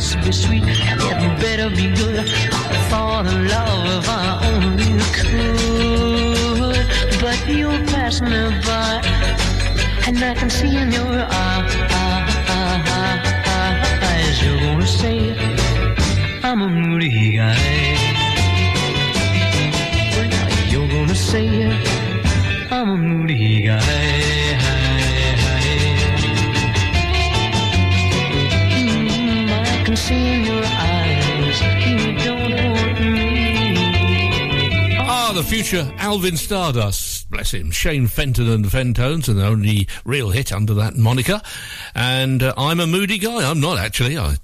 must be sweet it better be good. I thought of love if I only could, but you'll pass me by, and I can see in your eyes you're gonna say future Alvin Stardust. Bless him. Shane Fenton and the Fentones, and the only real hit under that moniker. And uh, I'm a moody guy. I'm not actually. I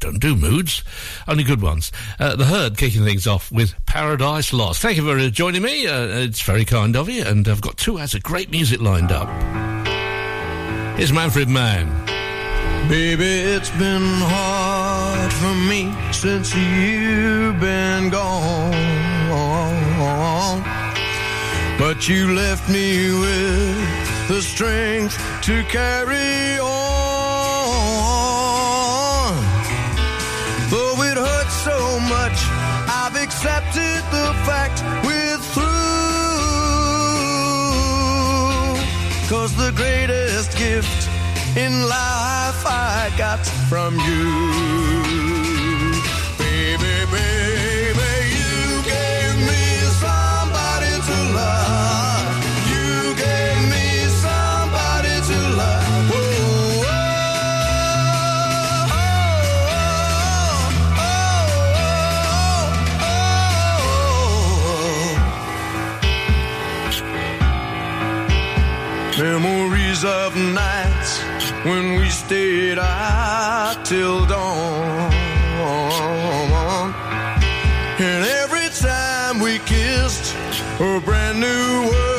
don't do moods, only good ones. Uh, the herd kicking things off with Paradise Lost. Thank you for uh, joining me. Uh, it's very kind of you, and I've got two hours of great music lined up. Here's Manfred Mann. Baby, it's been hard for me since you've been gone. But you left me with the strength to carry on. Though it hurts so much, I've accepted the fact we're through. Cause the greatest gift in life I got from you. Of nights when we stayed out till dawn. And every time we kissed, a brand new world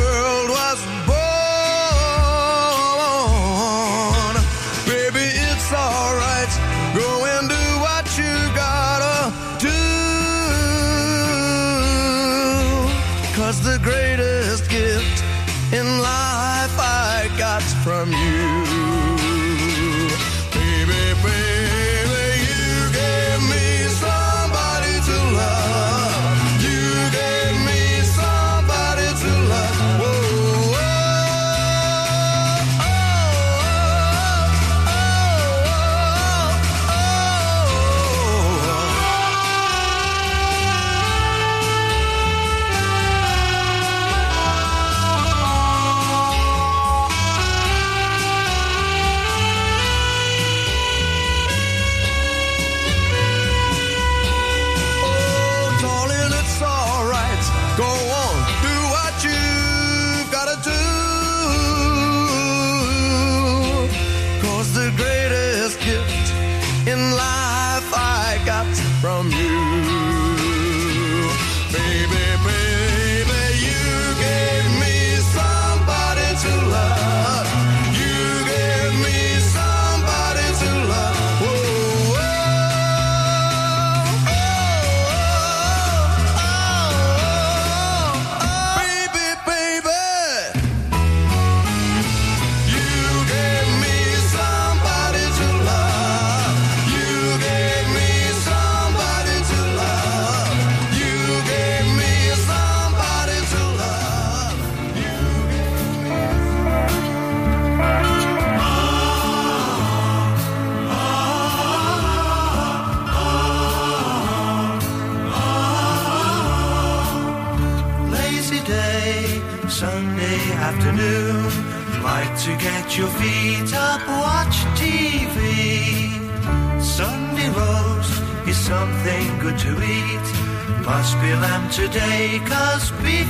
from you. Be today, cause beef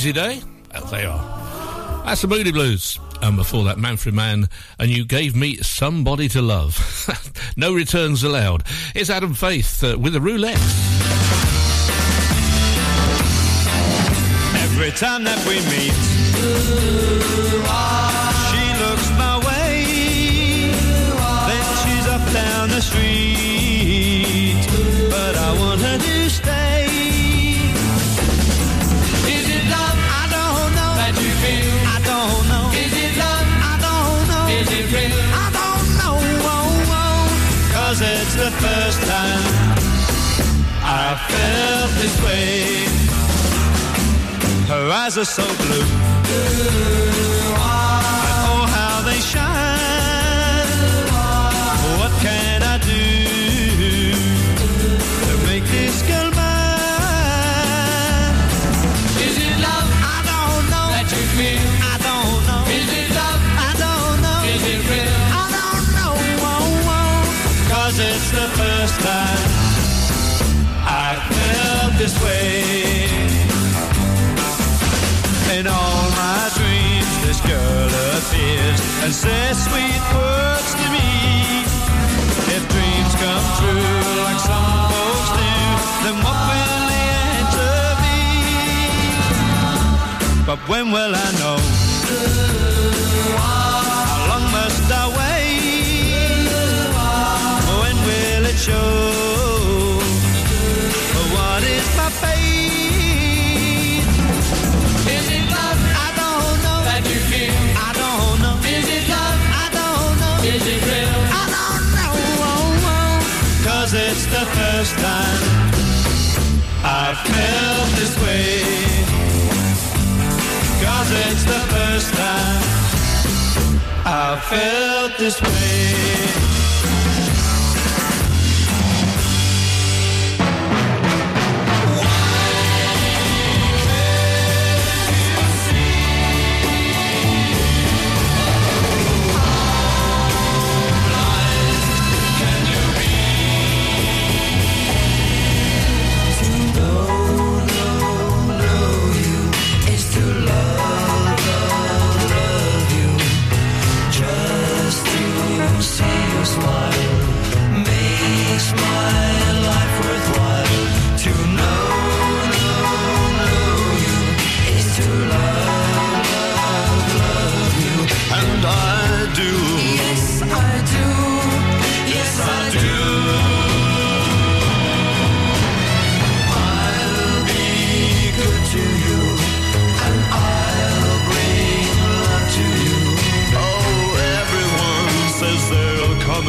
lazy day. They are. That's the Moody Blues. And before that, Manfred Mann, and you gave me somebody to love. no returns allowed. It's Adam Faith uh, with a Roulettes. Every time that we meet, she looks my way. Then she's up down the street, first time I felt this way. Her eyes are so blue. And oh, how they shine. And say sweet words to me. If dreams come true like some folks do, then what will the answer be? But when will I first time I felt this way. Cause it's the first time I felt this way.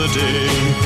A day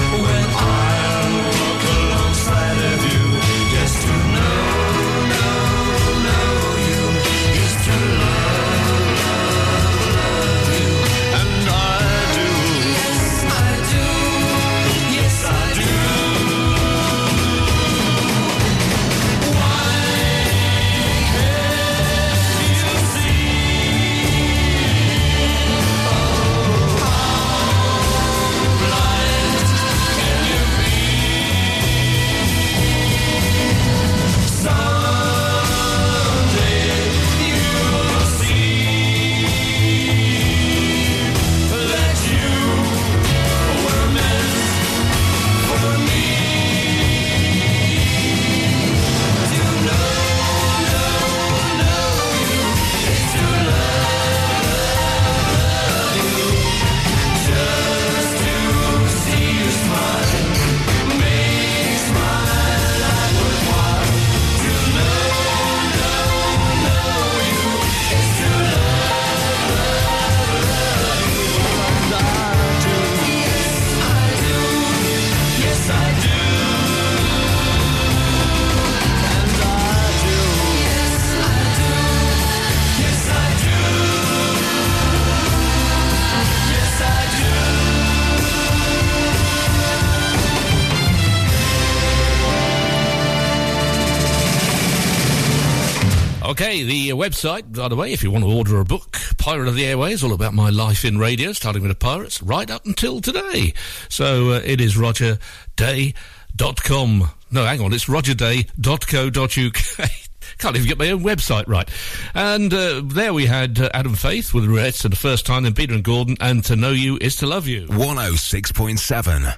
Okay, the uh, website, by the way, if you want to order a book, Pirate of the Airways, all about my life in radio, starting with the pirates, right up until today. So uh, it is rogerday.com. No, hang on, it's rogerday.co.uk. Can't even get my own website right. And uh, there we had uh, Adam Faith with Regrets for the first time, then Peter and Gordon, and To Know You Is To Love You. 106.7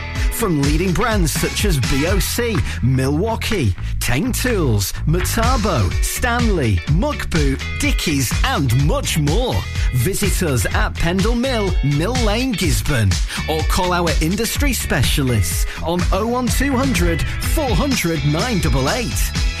From leading brands such as BOC, Milwaukee, Tang Tools, Metabo, Stanley, Muckboot, Dickies and much more. Visit us at Pendle Mill, Mill Lane, Gisburn or call our industry specialists on 01200 400 988.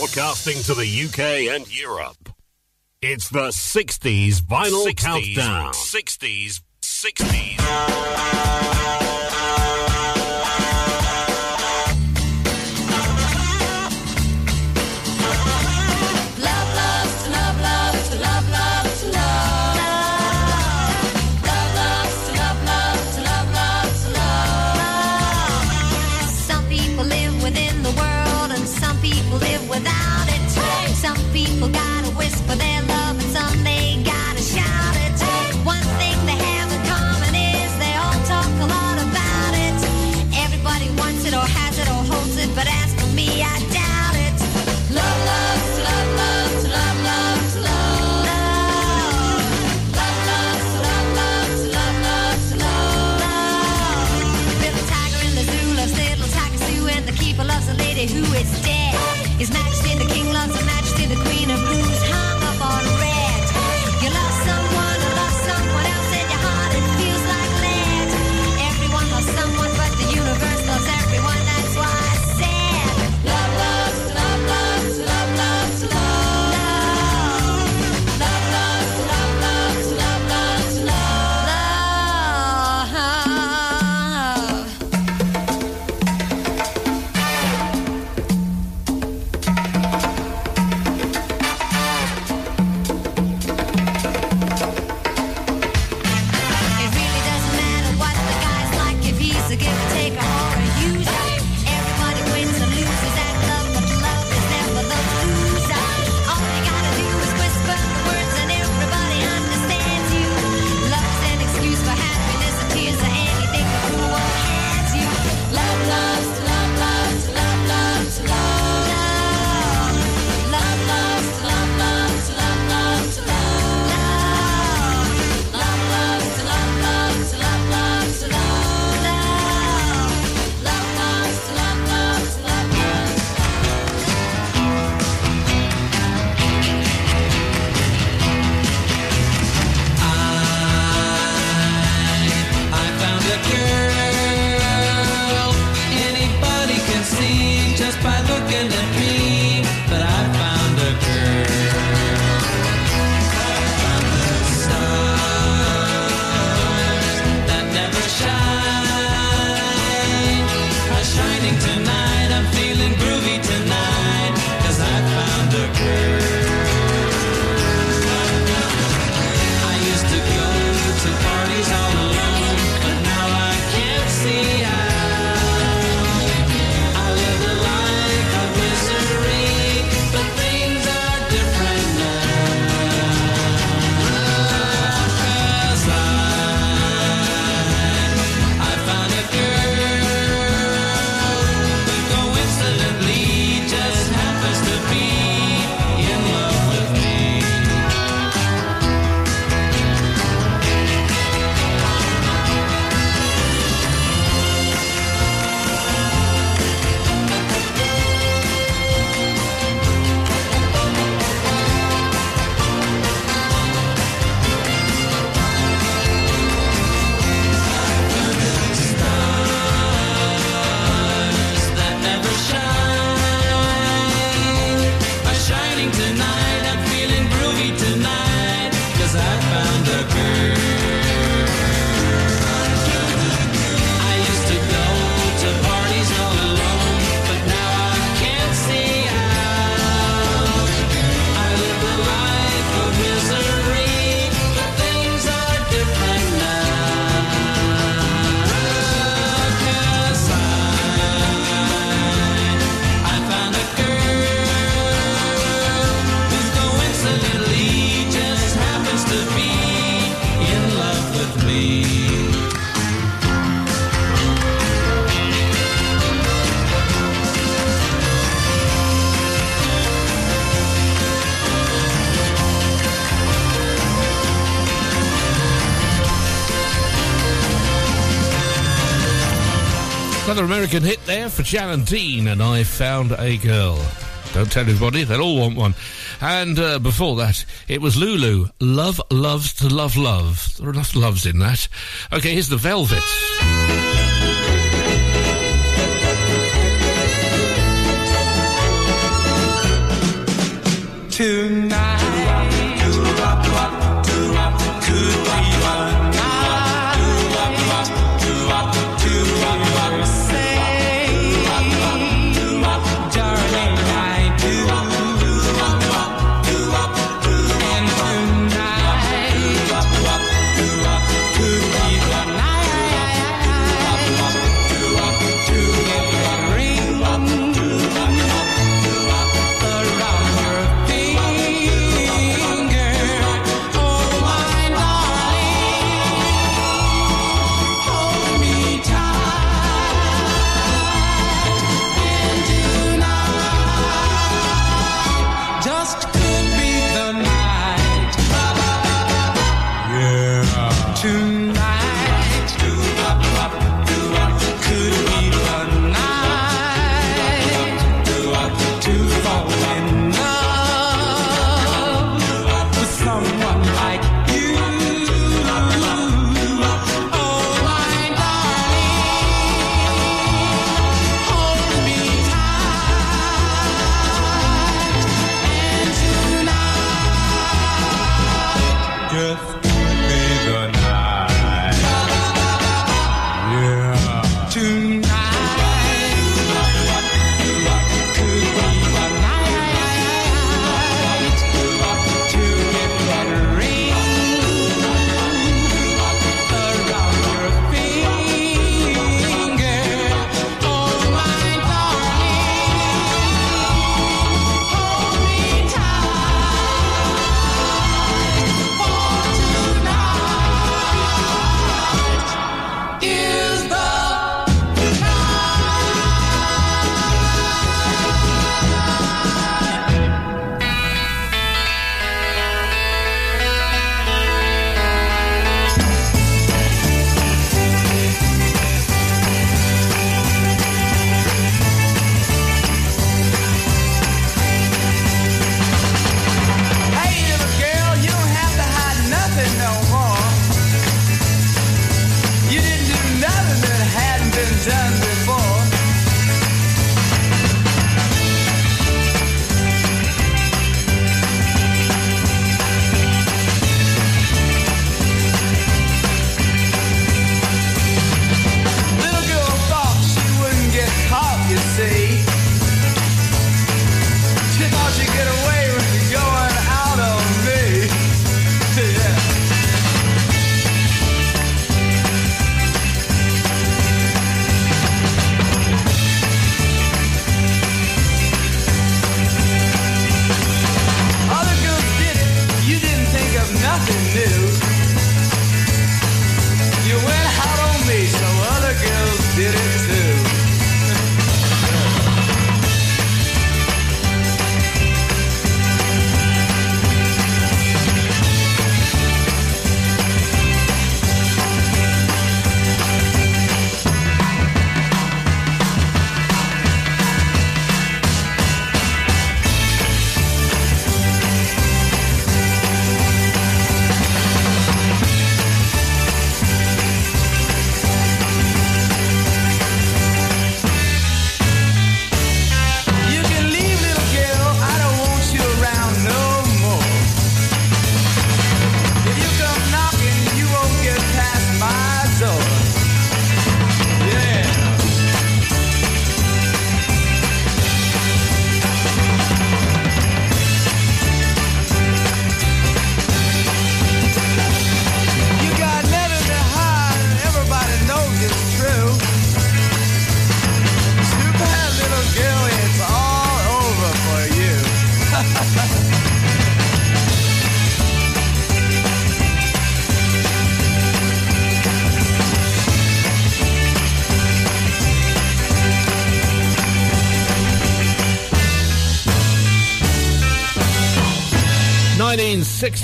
Broadcasting to the UK and Europe. It's the 60s vinyl 60s, countdown. 60s, 60s. American hit there for Jan and Dean and I Found a Girl. Don't tell anybody, they'll all want one. And uh, before that, it was Lulu. Love loves to love love. There are enough loves in that. Okay, here's the Velvets. tonight.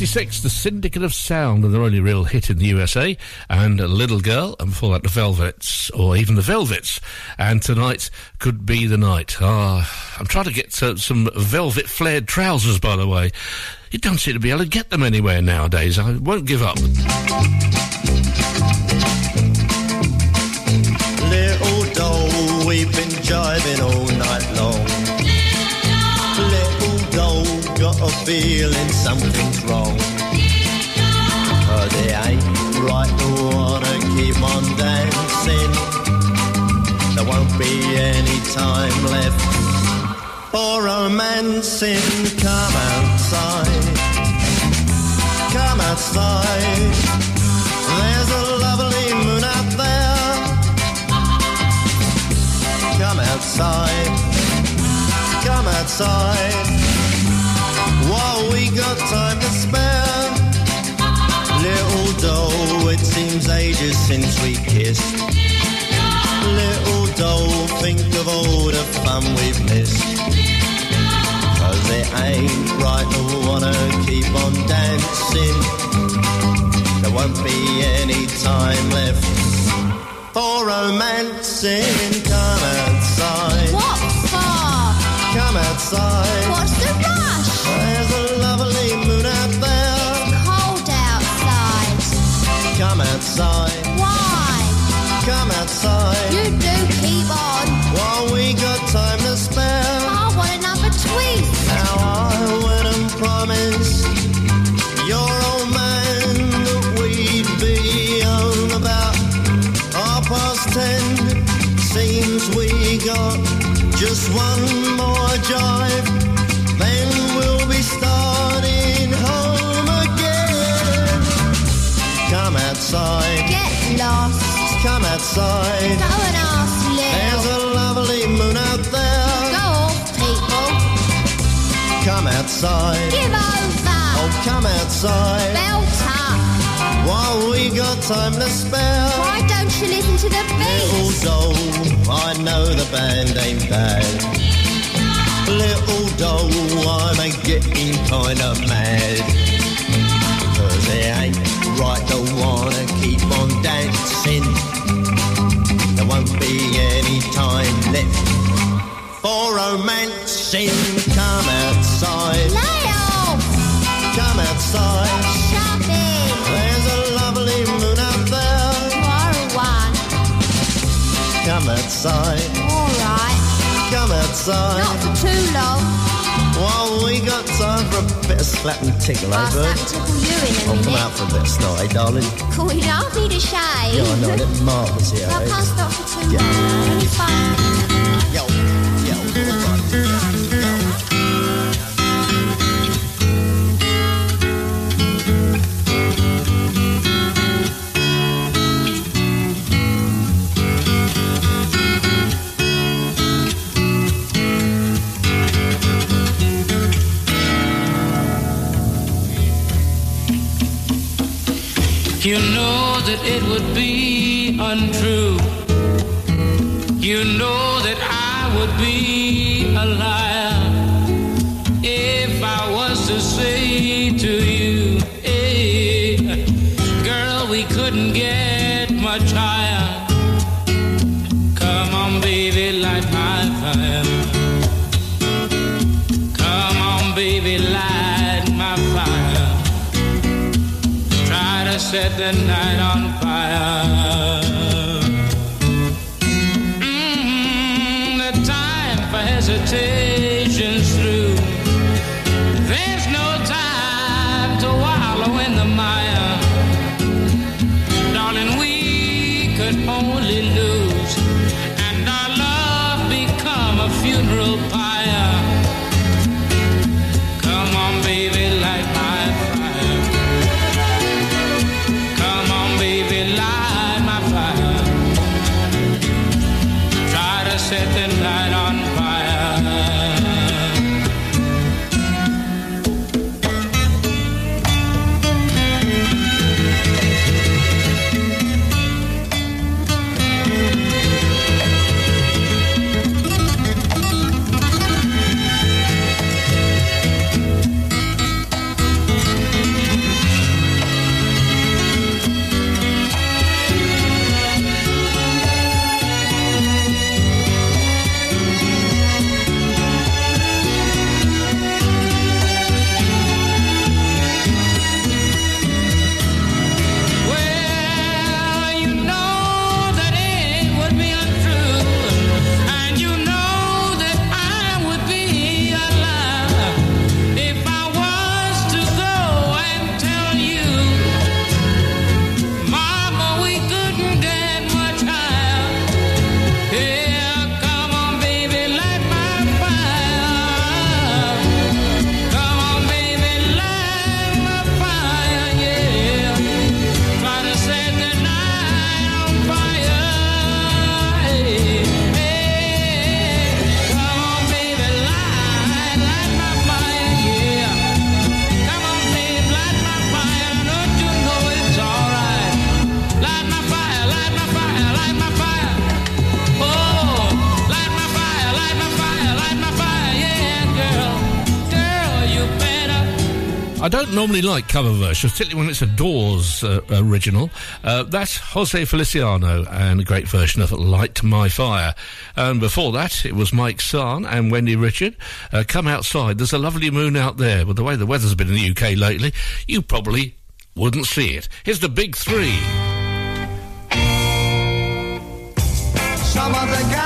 1966, The Syndicate of Sound, and their only real hit in the USA, and Little Girl, and before that, The Velvets, or even The Velvets. And tonight could be the night. Ah, I'm trying to get uh, some velvet flared trousers, by the way. You don't seem to be able to get them anywhere nowadays. I won't give up. Little doll, we've been jiving all night long. Got a feeling something's wrong. Cause it ain't right to wanna keep on dancing. There won't be any time left for romancing. Come outside, come outside. There's a lovely moon out there. Come outside, come outside. We got time to spare. Little doll, it seems ages since we kissed. Little doll, think of all the fun we've missed. Cause it ain't right to wanna keep on dancing. There won't be any time left for romancing. Come outside. Why? Come outside. You do keep on. While we got time to spare. I want another tweet. Now I went and promised your old man that we'd be home about half past ten. Seems we got just one outside. Go and ask There's a lovely moon out there. Go off, people. Come outside. Give over. Oh, come outside. Belt up. While we got time to spare. Why don't you listen to the beat? Little doll, I know the band ain't bad. Little doll, I'm a getting kinda mad. Cause it ain't right to wanna keep on won't be any time left for romancing. Come outside, off. come outside. Shove in. There's a lovely moon out there. Tomorrow one. Come outside, Alright. come outside. For a bit of slap and tickle, eh, I'll bird? slap tickle you in a Oh, come out for a bit of snot, eh, darling? Cool, you don't need a shave. Yeah, I know, I didn't marvellous here, I eh? can't stop for too Yeah. long. Only minutes. You know that it would be untrue. You know that I would be a I don't normally like cover versions, particularly when it's a Doors uh, original. Uh, that's Jose Feliciano and a great version of Light My Fire. And before that, it was Mike Sarne and Wendy Richard. Uh, Come outside. There's a lovely moon out there. With the way the weather's been in the UK lately, you probably wouldn't see it. Here's the big three. Some other guy now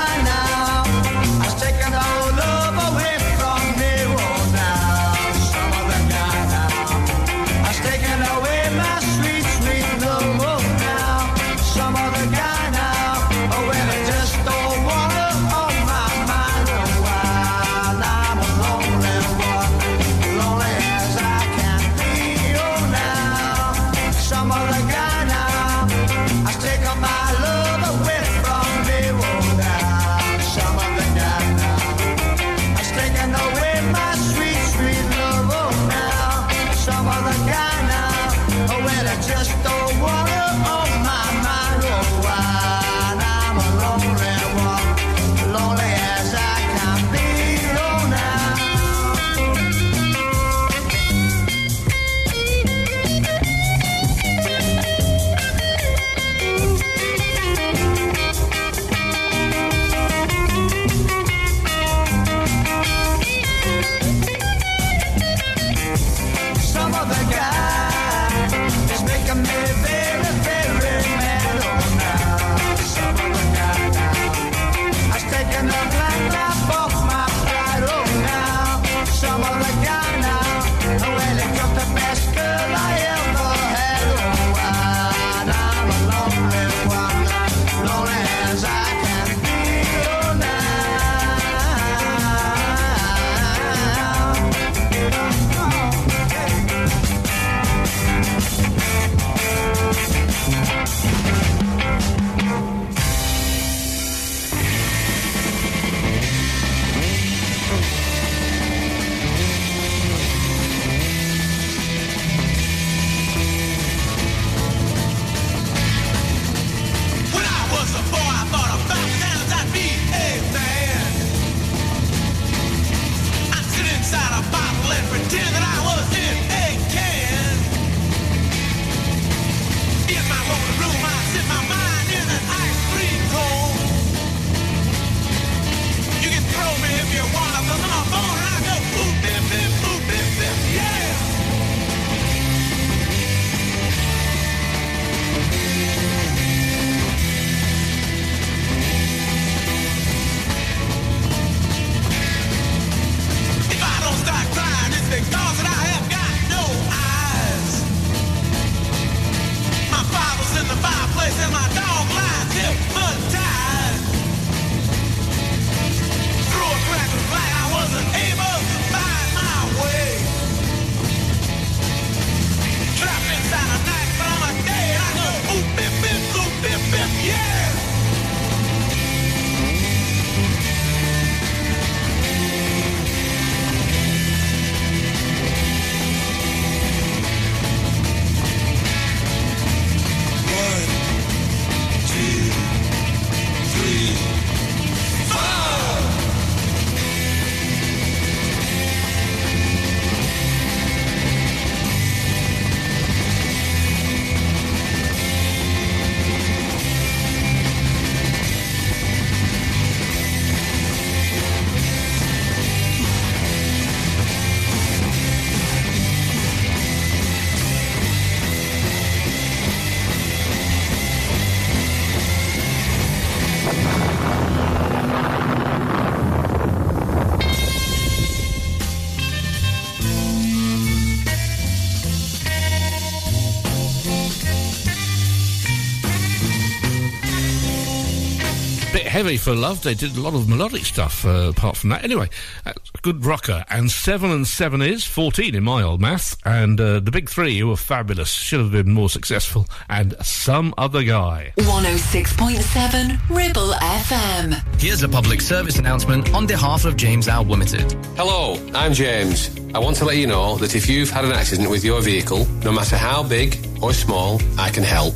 heavy for love. They did a lot of melodic stuff uh, apart from that. Anyway, that's good rocker. And seven and seven is 14 in my old math. And uh, the big three, who were fabulous, should have been more successful. And some other guy. 106.7 Ribble FM. Here's a public service announcement on behalf of James Al Limited. Hello, I'm James. I want to let you know that if you've had an accident with your vehicle, no matter how big or small, I can help.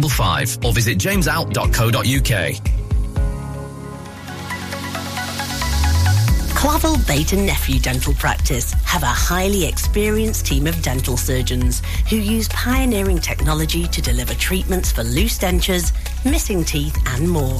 444455 or visit jamesout.co.uk. Clavel Bait and Nephew Dental Practice have a highly experienced team of dental surgeons who use pioneering technology to deliver treatments for loose dentures, missing teeth, and more.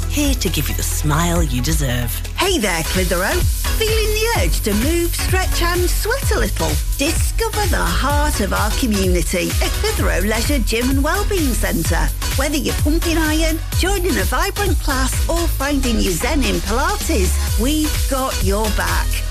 here to give you the smile you deserve. Hey there, Clitheroe. Feeling the urge to move, stretch and sweat a little? Discover the heart of our community at Clitheroe Leisure Gym and Wellbeing Centre. Whether you're pumping iron, joining a vibrant class or finding your zen in Pilates, we've got your back.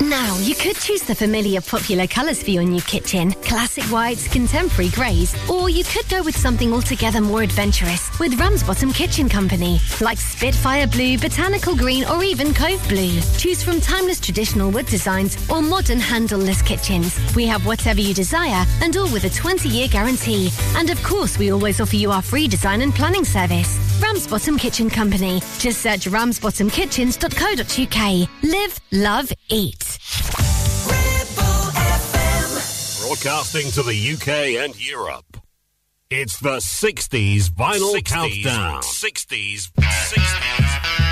Now, you could choose the familiar popular colours for your new kitchen classic whites, contemporary greys, or you could go with something altogether more adventurous with Ramsbottom Kitchen Company, like Spitfire Blue, Botanical Green, or even Cove Blue. Choose from timeless traditional wood designs or modern handleless kitchens. We have whatever you desire and all with a 20 year guarantee. And of course, we always offer you our free design and planning service. Ramsbottom Kitchen Company. Just search ramsbottomkitchens.co.uk. Live, love, eat. Broadcasting to the UK and Europe. It's the 60s vinyl 60s, countdown. 60s, 60s.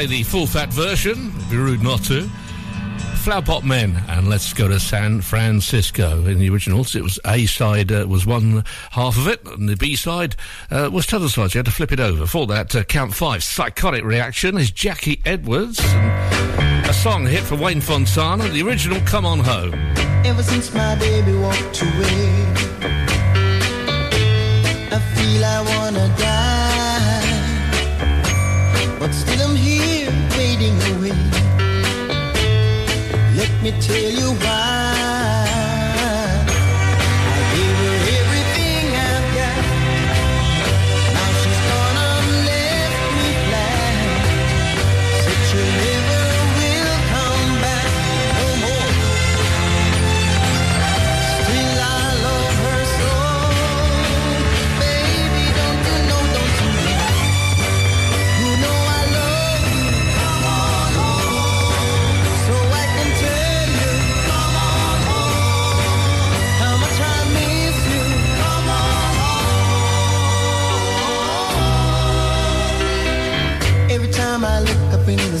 Play the full fat version. It'd be rude not to. Flower Pot Men, and let's go to San Francisco. In the originals, it was A side uh, was one half of it, and the B side uh, was t'other side. You had to flip it over. For that, uh, count five. Psychotic reaction is Jackie Edwards, a song hit for Wayne Fontana. The original, Come On Home. Ever since my baby walked away, I feel I wanna die. But still I'm here waiting away. Let me tell you why.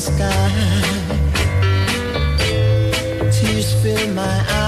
Sky. Tears fill my eyes,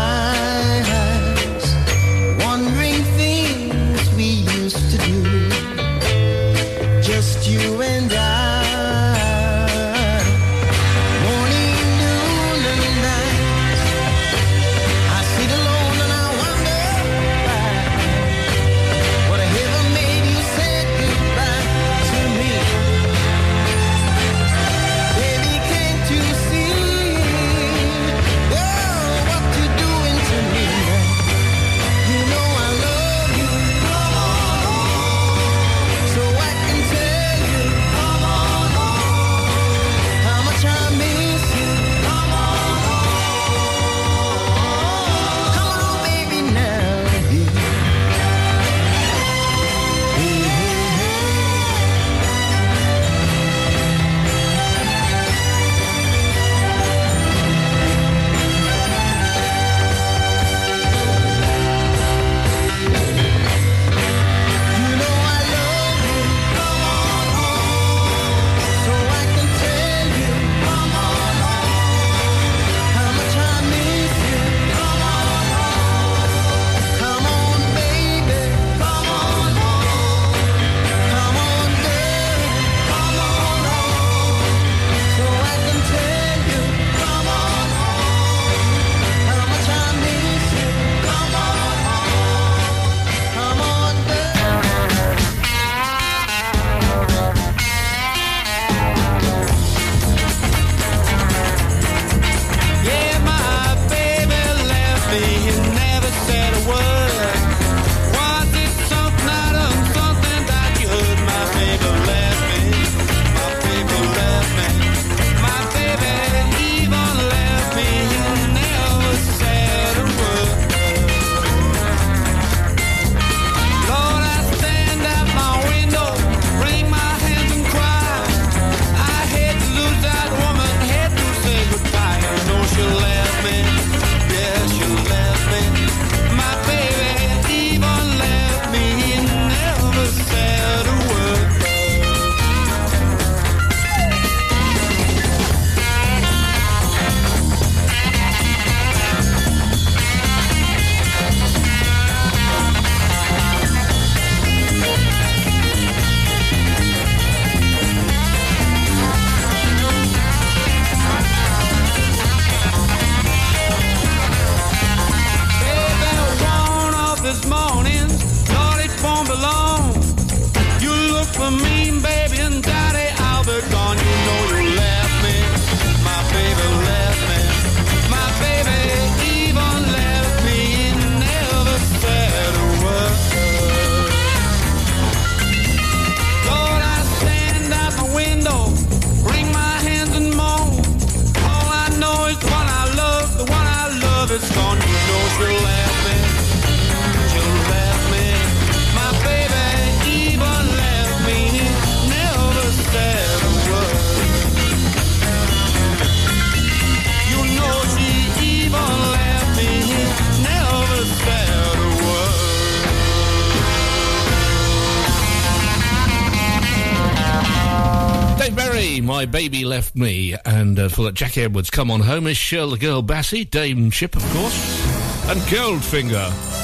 baby left me, and uh, for that Jackie Edwards, come on home is Shirl the Girl Bassey, Dame Ship, of course, and. Goldfinger.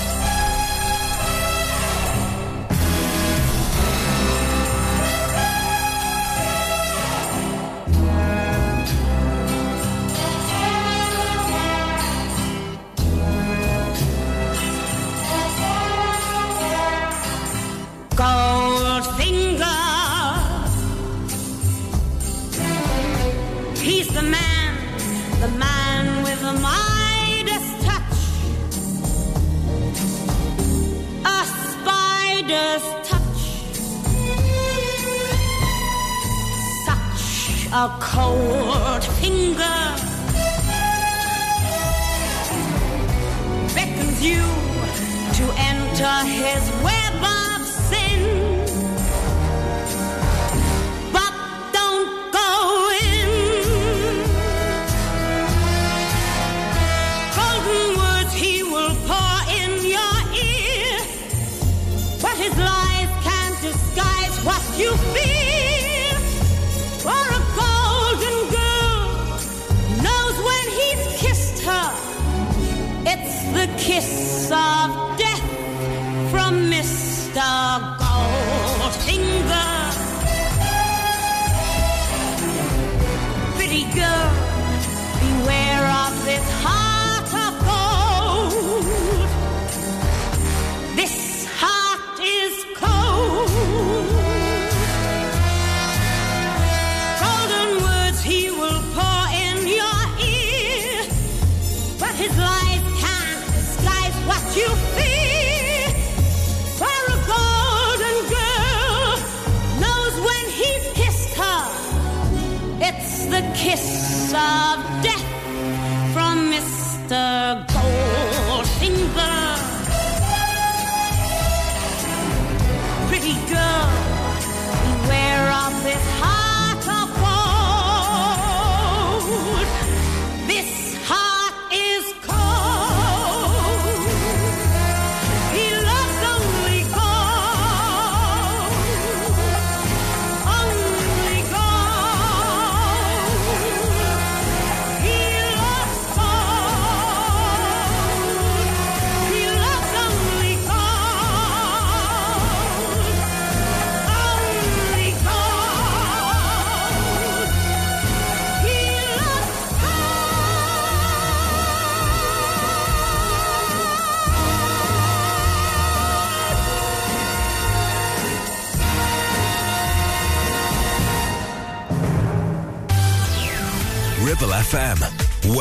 Kiss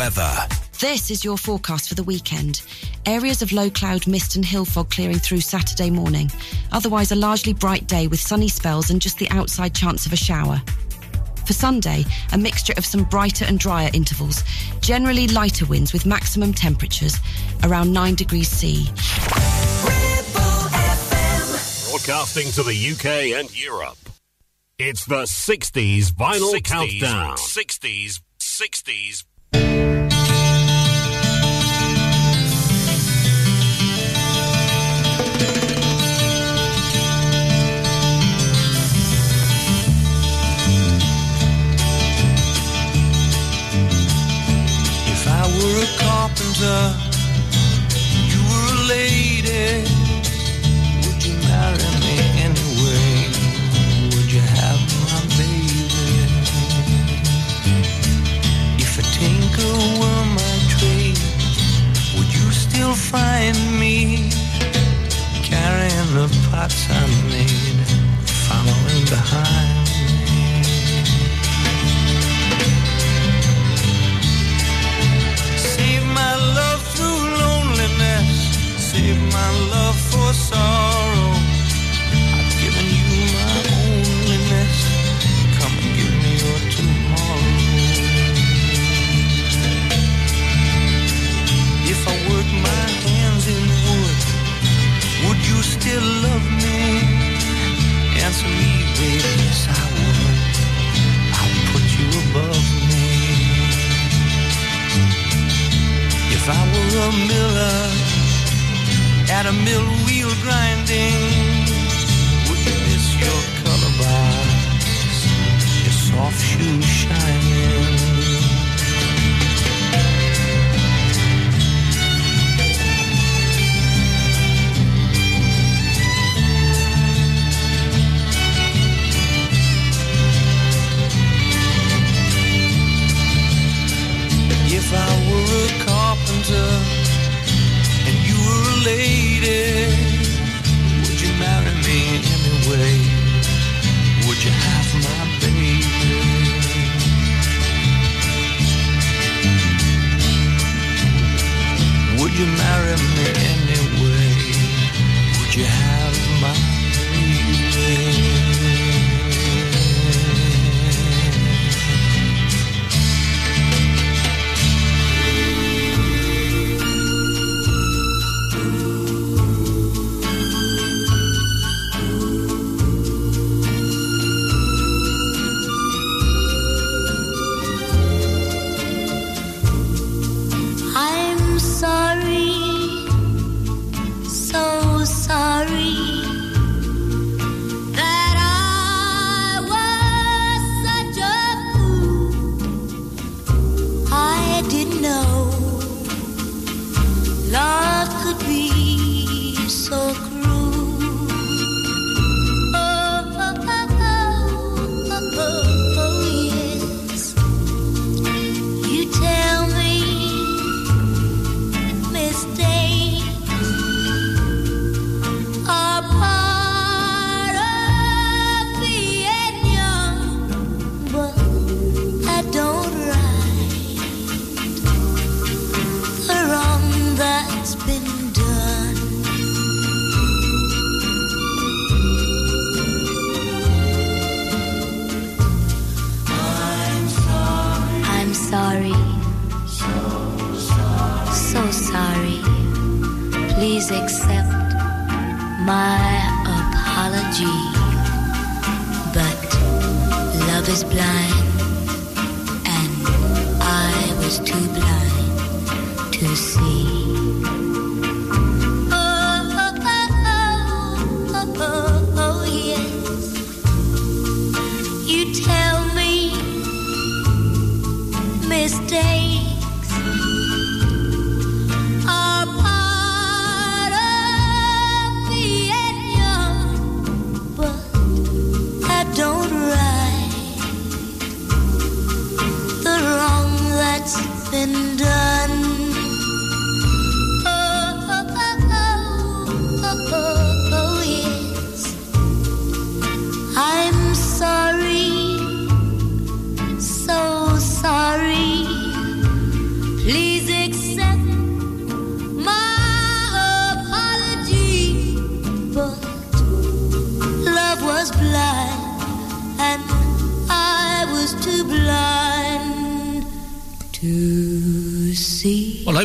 Weather. This is your forecast for the weekend. Areas of low cloud, mist and hill fog clearing through Saturday morning. Otherwise, a largely bright day with sunny spells and just the outside chance of a shower. For Sunday, a mixture of some brighter and drier intervals. Generally lighter winds with maximum temperatures around 9 degrees C. Broadcasting to the UK and Europe. It's the 60s vinyl 60s, countdown. 60s, 60s. Were a carpenter, you were a lady, would you marry me anyway? Would you have my baby? If a tinker were my trade, would you still find me carrying the pots I made, following behind? Save my love for sorrow. I've given you my onlyness. Come and give me your tomorrow. If I work my hands in wood, would you still love me? Answer me, baby, yes I would. I'll put you above me. If I were a miller at a mill wheel grinding. Would you miss your color box, your soft shoes?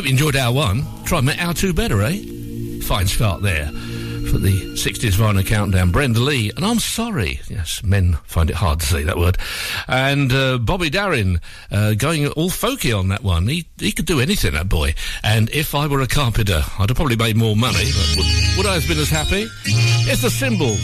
hope you enjoyed our one. Try and make our two better, eh? Fine start there for the 60s vinyl countdown. Brenda Lee, and I'm sorry. Yes, men find it hard to say that word. And uh, Bobby Darin uh, going all folky on that one. He, he could do anything, that boy. And if I were a carpenter, I'd have probably made more money. But would, would I have been as happy? It's the symbols.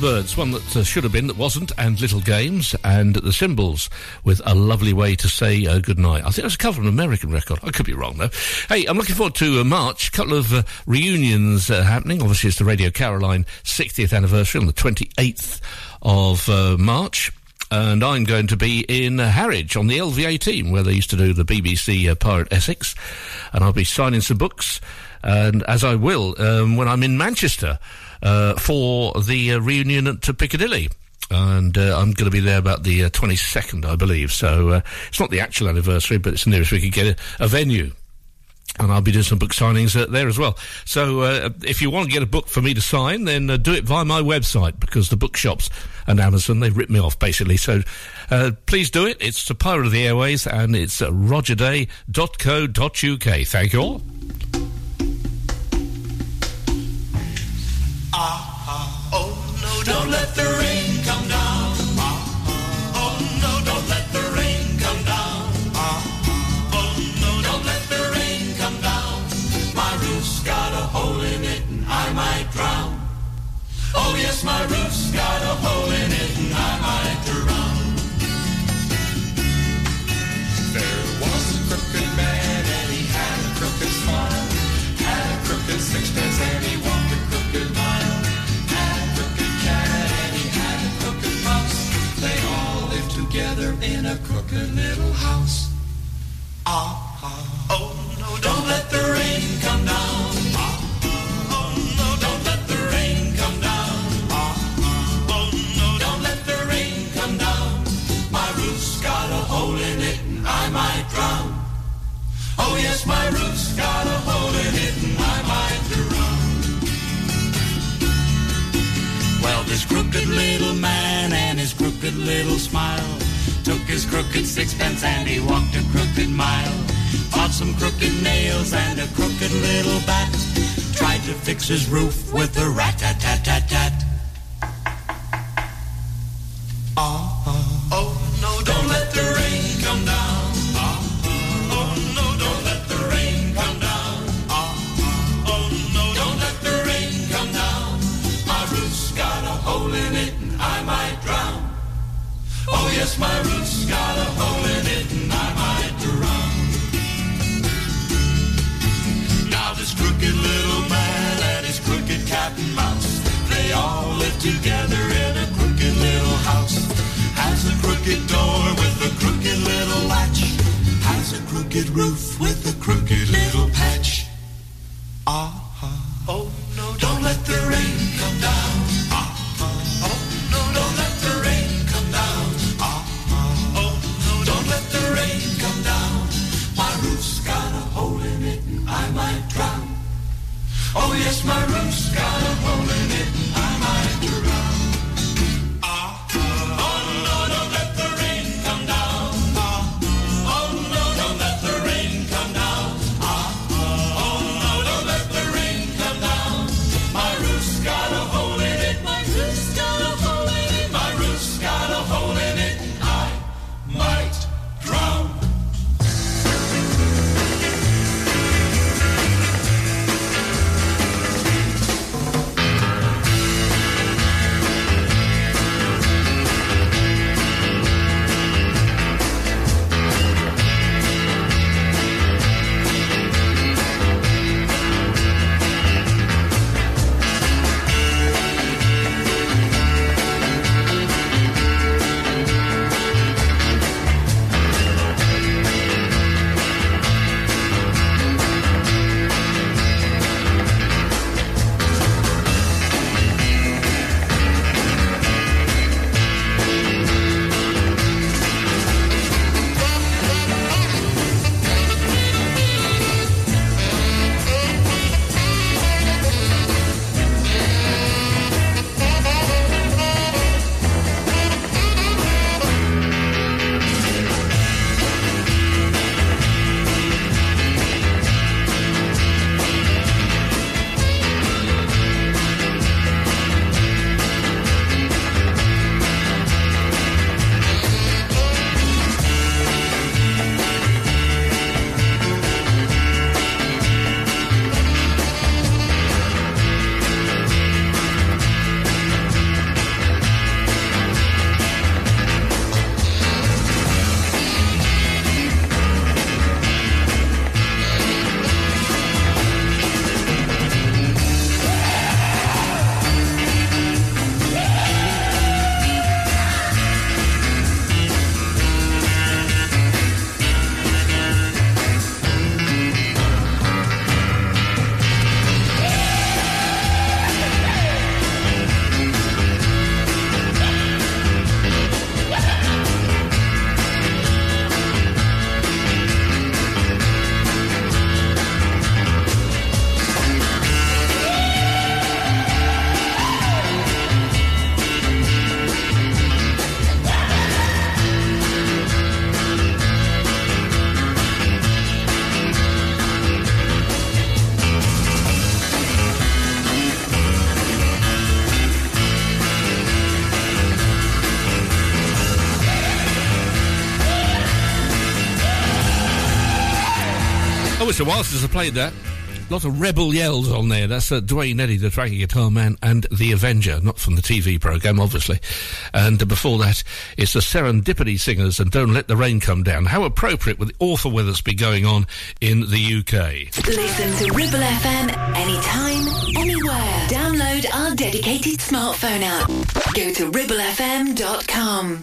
Yardbirds, one that uh, should have been that wasn't, and Little Games, and The Symbols with a lovely way to say uh, goodnight. I think that's a cover of an American record. I could be wrong though. Hey, I'm looking forward to uh, March. A couple of uh, reunions uh, happening. Obviously, it's the Radio Caroline 60th anniversary on the 28th of uh, March. And I'm going to be in Harwich on the LV18 where they used to do the BBC uh, Pirate Essex. And I'll be signing some books. And as I will um, when I'm in Manchester for the uh, reunion at uh, Piccadilly. And uh, I'm going to be there about the uh, 22nd, I believe. So uh, it's not the actual anniversary, but it's the nearest we could get a, a venue. And I'll be doing some book signings uh, there as well. So uh, if you want to get a book for me to sign, then uh, do it via my website because the bookshops and Amazon, they've ripped me off basically. So uh, please do it. It's the Pirate of the Airwaves and it's uh, rogerday.co.uk. Thank you all. My roof's got a hole in it little man and his crooked little smile took his crooked sixpence and he walked a crooked mile. Bought some crooked nails and a crooked little bat. Tried to fix his roof with a rat-tat-tat-tat-tat. Ah, ah, oh no, don't yes, my roof's got a hole in it and I might drown. Now this crooked little man and his crooked cat and mouse, they all live together in a crooked little house. Has a crooked door with a crooked little latch. Has a crooked roof with a crooked little patch. Ah, oh no, don't let the Oh yes, my roof's got a hole in it. I might a while since I played that. A lot of rebel yells on there. That's uh, Duane Eddy, the Dragon Guitar Man, and The Avenger, not from the TV programme, obviously. And uh, before that, it's the Serendipity Singers and Don't Let the Rain Come Down. How appropriate with the awful weather that's been going on in the UK. Listen to Ribble FM anytime, anywhere. Download our dedicated smartphone app. Go to ribblefm.com.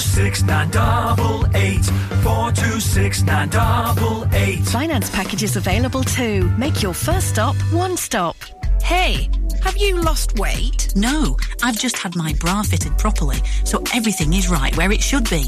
426 988 426 988. Finance packages available too. Make your first stop one stop. Hey, have you lost weight? No, I've just had my bra fitted properly, so everything is right where it should be.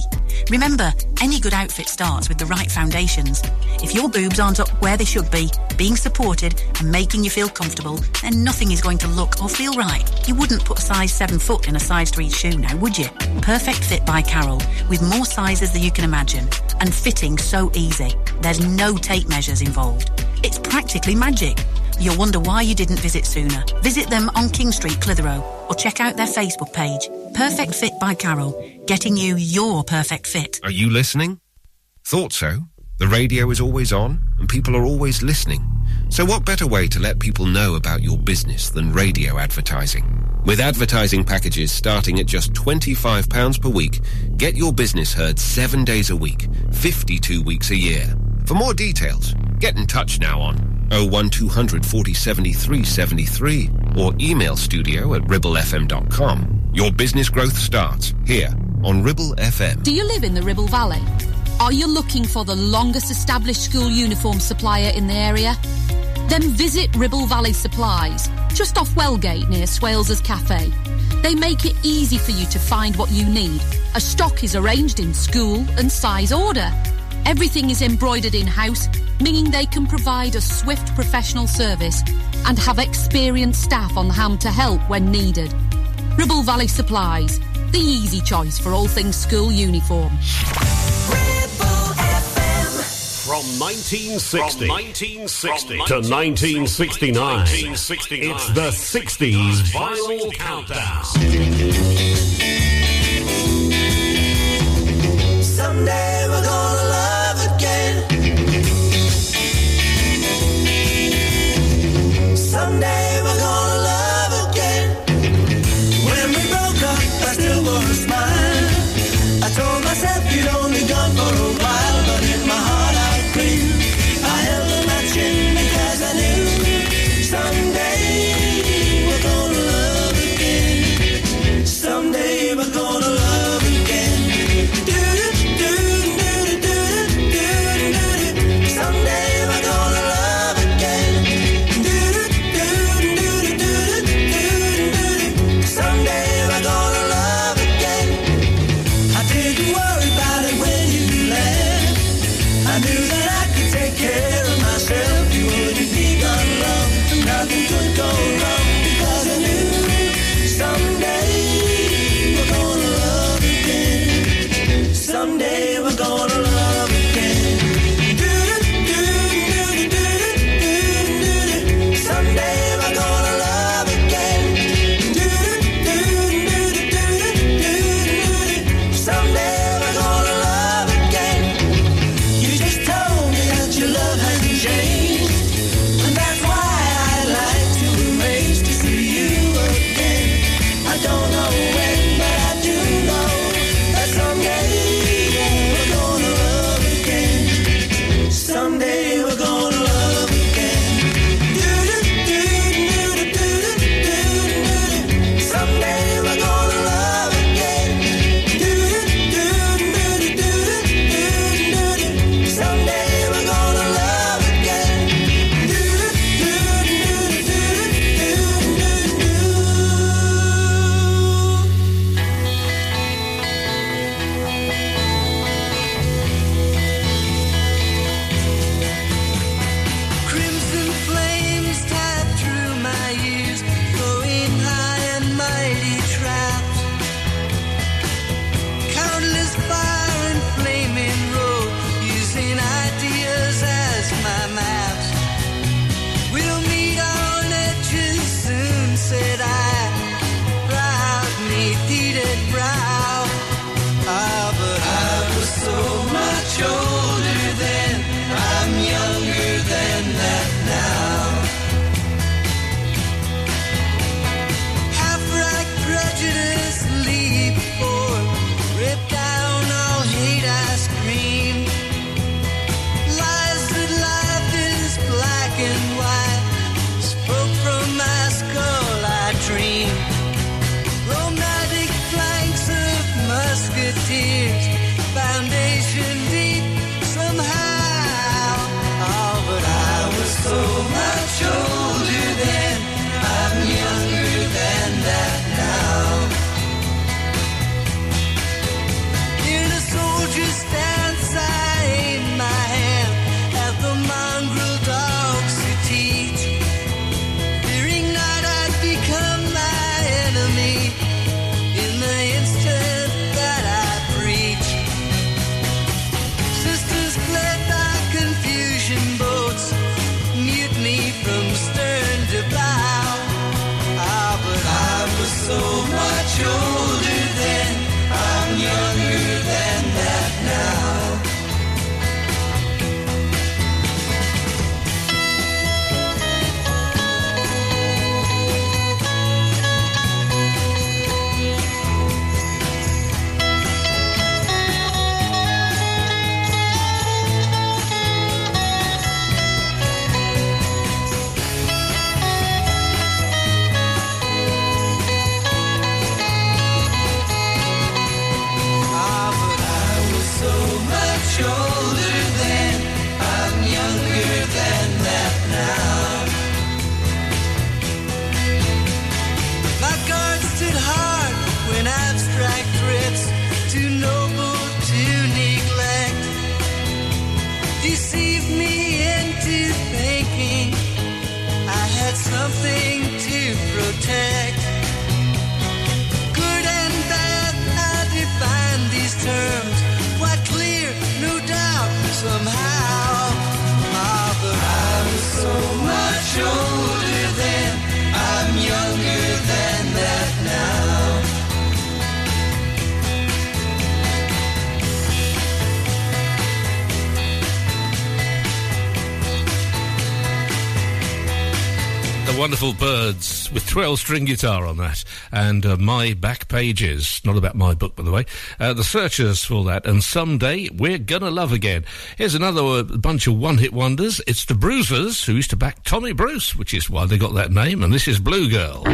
Remember, any good outfit starts with the right foundations. If your boobs aren't up where they should be, being supported and making you feel comfortable, then nothing is going to look or feel right. You wouldn't put a size 7 foot in a size 3 shoe now, would you? Perfect Fit by Carol, with more sizes than you can imagine, and fitting so easy. There's no tape measures involved. It's practically magic. You'll wonder why you didn't visit sooner. Visit them on King Street, Clitheroe, or check out their Facebook page. Perfect Fit by Carol, getting you your perfect fit. Are you listening? Thought so. The radio is always on, and people are always listening. So what better way to let people know about your business than radio advertising? With advertising packages starting at just £25 per week, get your business heard seven days a week, 52 weeks a year. For more details, get in touch now on 01200 40 73 73 or email studio at ribblefm.com. Your business growth starts here on Ribble FM. Do you live in the Ribble Valley? Are you looking for the longest established school uniform supplier in the area? Then visit Ribble Valley Supplies, just off Wellgate near Swales's Cafe. They make it easy for you to find what you need. A stock is arranged in school and size order. Everything is embroidered in-house, meaning they can provide a swift professional service and have experienced staff on hand to help when needed. Ribble Valley Supplies, the easy choice for all things school uniform. From 1960, From 1960 to 1969, 1969. it's the 60s Vinyl Countdown. Someday Beautiful Byrds with 12 string guitar on that, and uh, My Back Pages, not about my book, by the way. Uh, the Searchers for that, and Someday We're Gonna Love Again. Here's another uh, bunch of one hit wonders. It's the Bruisers, who used to back Tommy Bruce, which is why they got that name, and this is Blue Girl.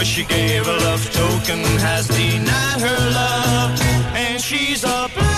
boy she gave a love token has denied her love, and she's a.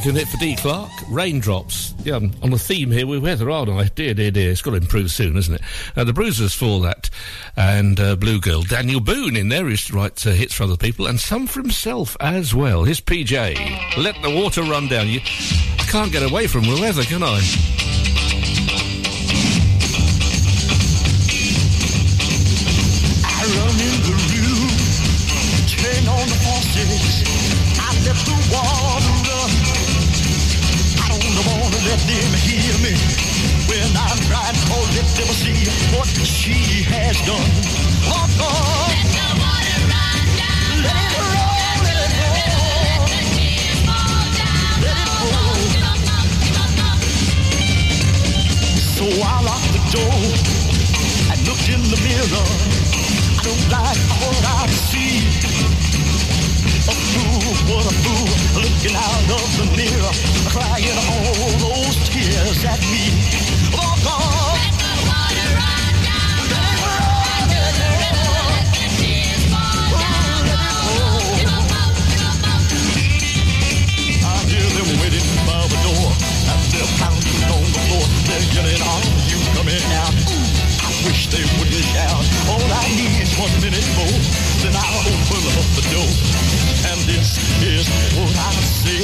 American hit for Dee Clark, Raindrops. Yeah, I'm on the theme here with weather, aren't I? Dear, dear, dear. It's got to improve soon, isn't it? Uh, the Bruisers for that. And uh, Blue Girl. Daniel Boone in there used to write uh, hits for other people and some for himself as well. His PJ. Let the water run down. You, I can't get away from the weather, can? I she has done. Oh God. Let the water run down. Let it roll, let the tears fall down. Let it roll. So I locked the door and looked in the mirror. I don't like what I see. A fool, what a fool, looking out of the mirror, crying all those tears at me. Oh God. Wish they wouldn't shout. All I need is one minute more, then I'll open up the door. And this is what I say.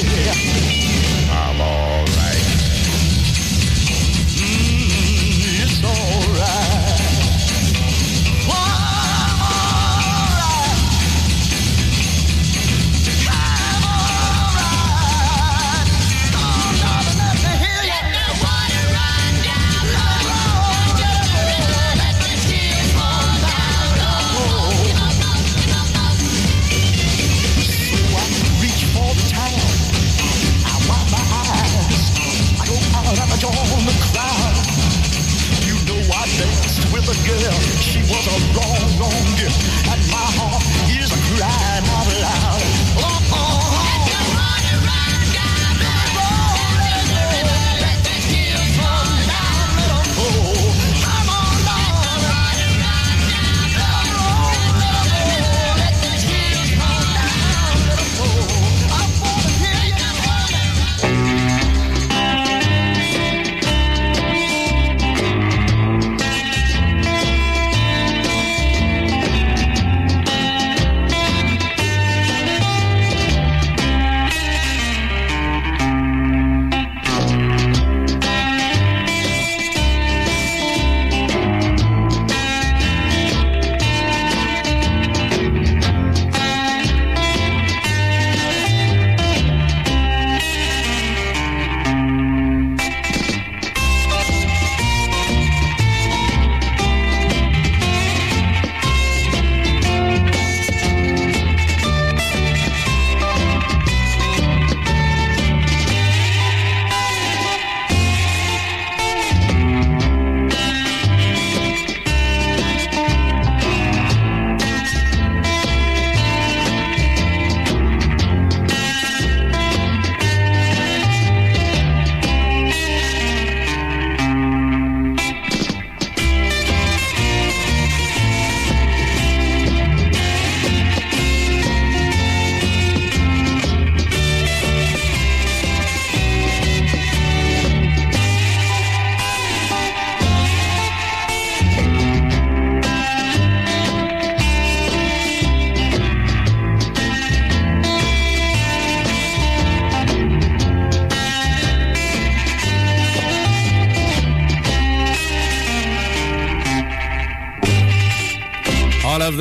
I'm alright. Mm, it's alright. Girl. She was a wrong, wrong girl.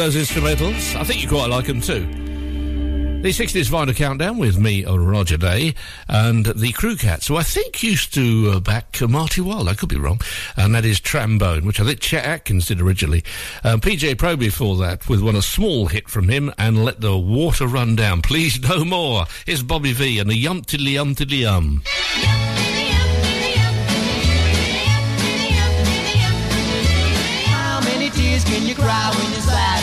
Those instrumentals. I think you quite like them too. The 60s Vinyl Countdown with me, Roger Day, and the Krew Kats, who I think used to uh, back uh, Marty Wilde, I could be wrong, and that is Trambone, which I think Chet Atkins did originally. Um, PJ Proby before that, with one a small hit from him, and Let the Water Run Down. Please no more. Here's Bobby Vee and the Yum Tiddly Yum Yum. How many tears can you cry when you're sad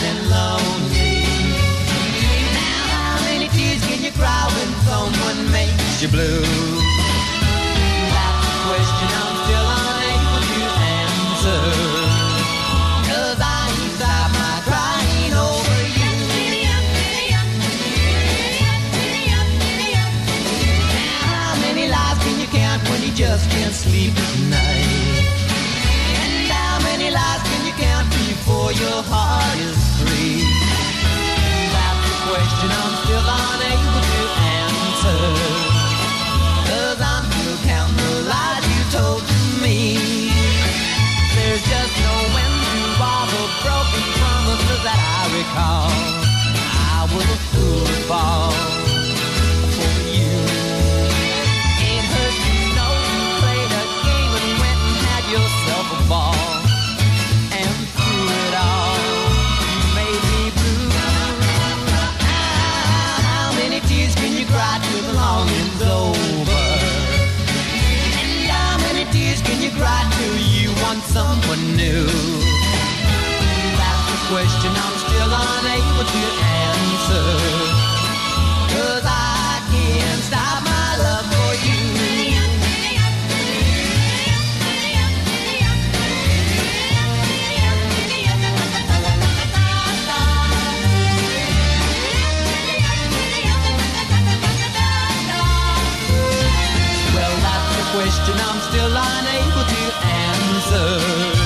you blue? That's question I'm still unable to answer. 'Cause I crying over you. Now, you count when you just can't sleep at night. And how many lies can you count before your heart is free? That's the question I'm still unable recall. I was a fool for you. It hurt to played a game and went and had yourself a ball. And through it all, you made me blue. How many tears can you cry till the longing's over? And how many tears can you cry till you want someone new? That's the question I'm still unable to answer. Well, that's question I'm still unable to answer.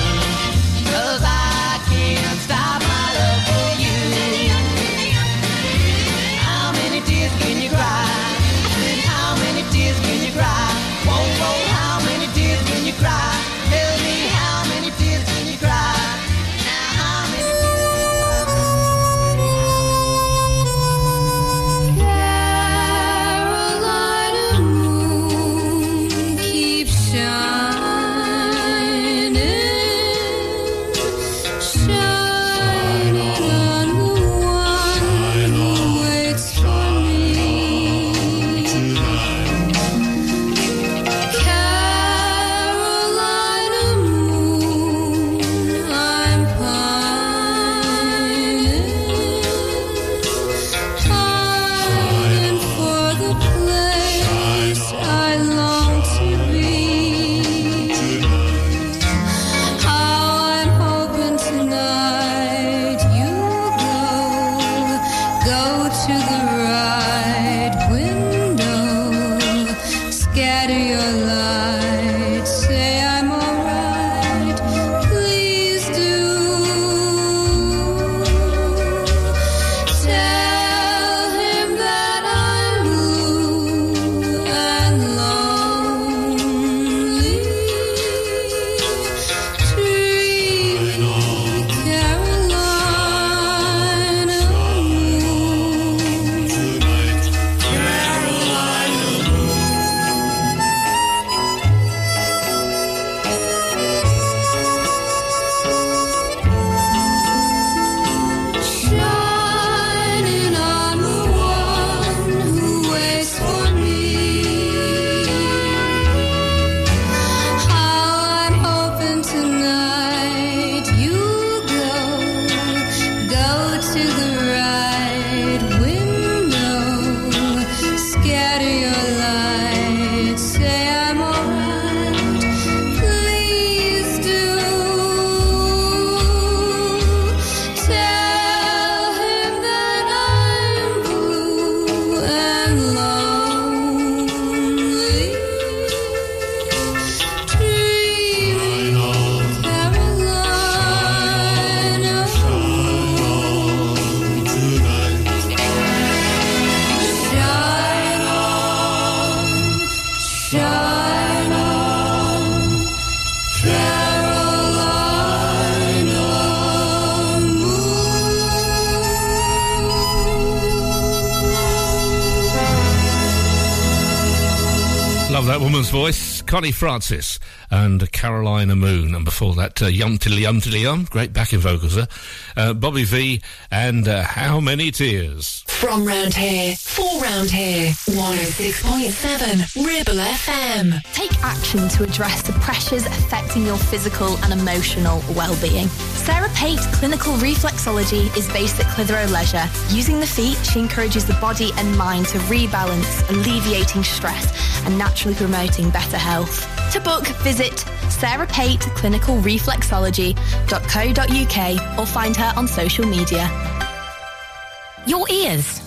Connie Francis and Carolina Moon. And before that, uh, Yum Tilly Yum Tilly Yum. Great backing vocals there. Uh, Bobby Vee and uh, How Many Tears. From round here, for round here, 106.7 Ribble FM. Take action to address the pressures affecting your physical and emotional well-being. Sarah Pate Clinical Reflexology is based at Clitheroe Leisure. Using the feet, she encourages the body and mind to rebalance, alleviating stress and naturally promoting better health. To book, visit sarahpateclinicalreflexology.co.uk or find her on social media. Your ears.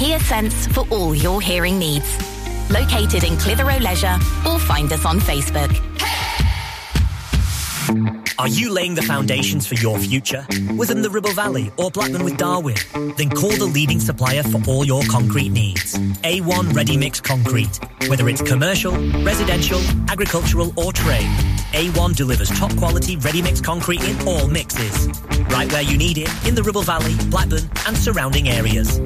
HearSense for all your hearing needs. Located in Clitheroe Leisure or find us on Facebook. Are you laying the foundations for your future? Within the Ribble Valley or Blackburn with Darwen? Then call the leading supplier for all your concrete needs. A1 Ready Mix Concrete. Whether it's commercial, residential, agricultural or trade, A1 delivers top quality ready mix concrete in all mixes. Right where you need it in the Ribble Valley, Blackburn and surrounding areas.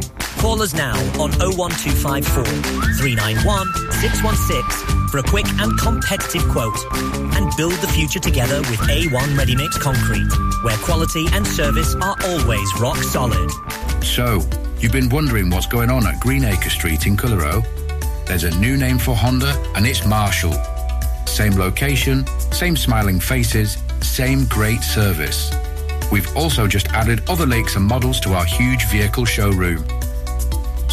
Call us now on 01254 391 616 for a quick and competitive quote and build the future together with A1 Ready Mix Concrete, where quality and service are always rock solid. So, you've been wondering what's going on at Greenacre Street in Clitheroe? There's a new name for Honda, and it's Marshall. Same location, same smiling faces, same great service. We've also just added other lakes and models to our huge vehicle showroom.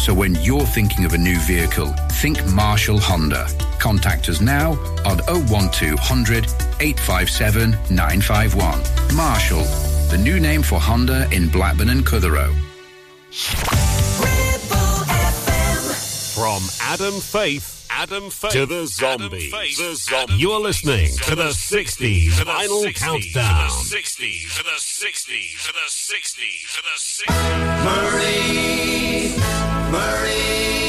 So when you're thinking of a new vehicle, think Marshall Honda. Contact us now on 01200 857 951. Marshall, the new name for Honda in Blackburn and Clitheroe. From Adam Faith, Adam Faith to the zombies. the zombies. You're listening to the 60s vinyl countdown. 60s, to the 60s, to the 60s, to the 60s. Murray, Murray,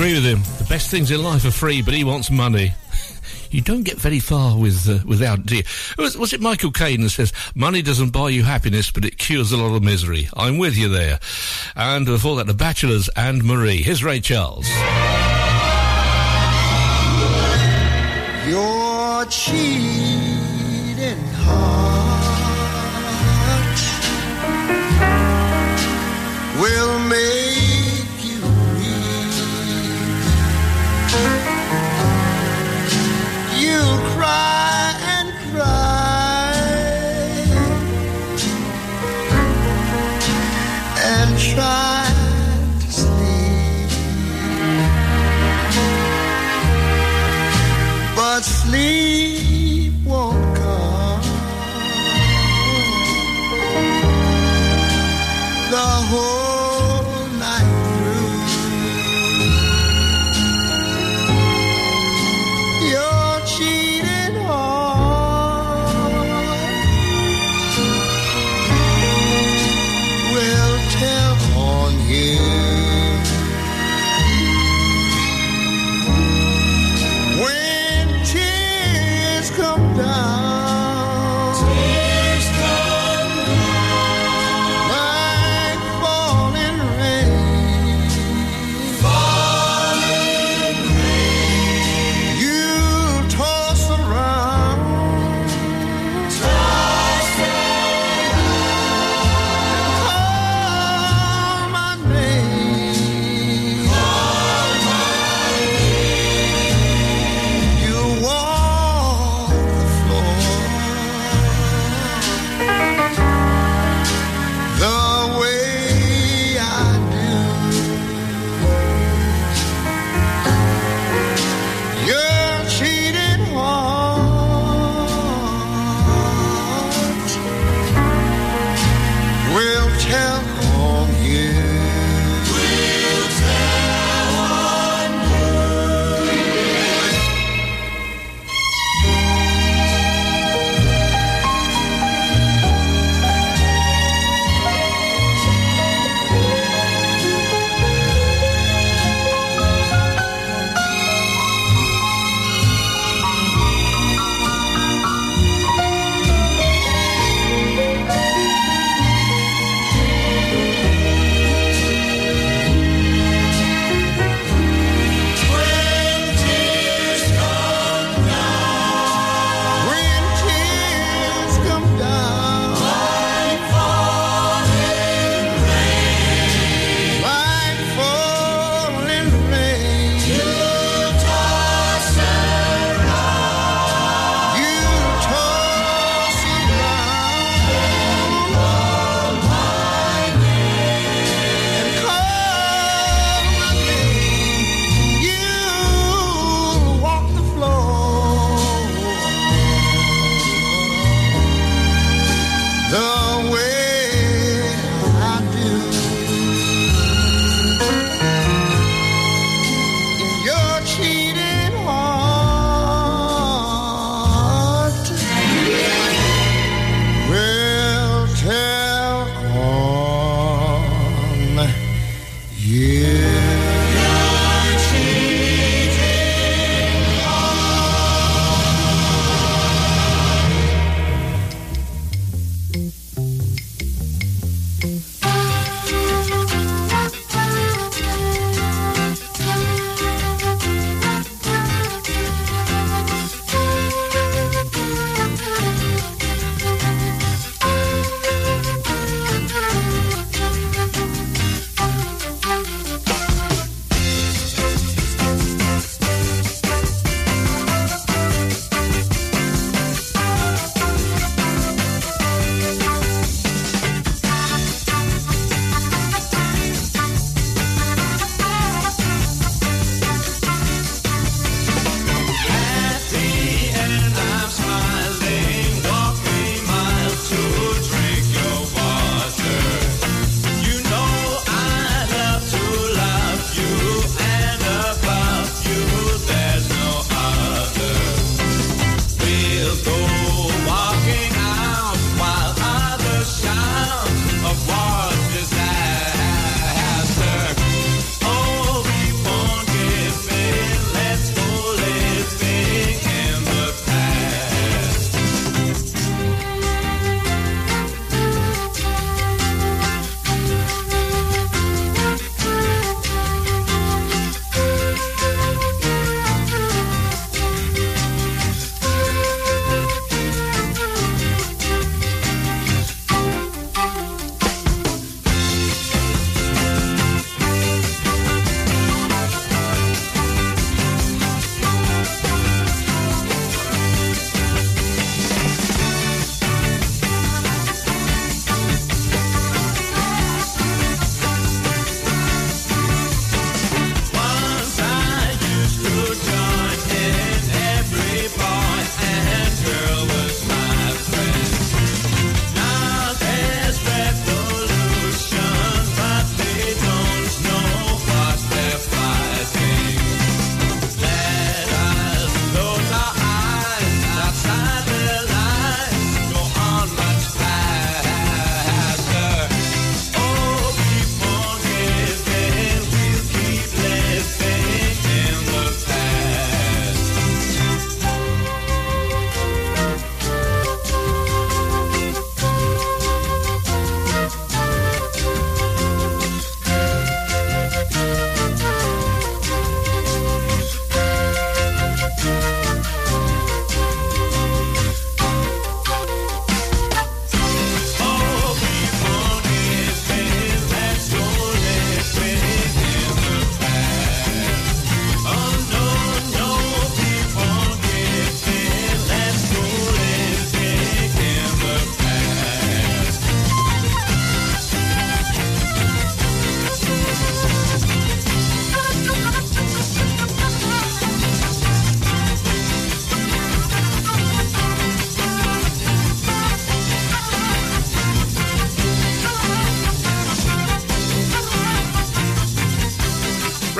agree with him. The best things in life are free, but he wants money. you don't get very far with uh, without dear. Was, was, it Michael Caine that says money doesn't buy you happiness, but it cures a lot of misery? I'm with you there. And before that, The Bachelors and Marie. Here's Ray Charles. Your cheese sleep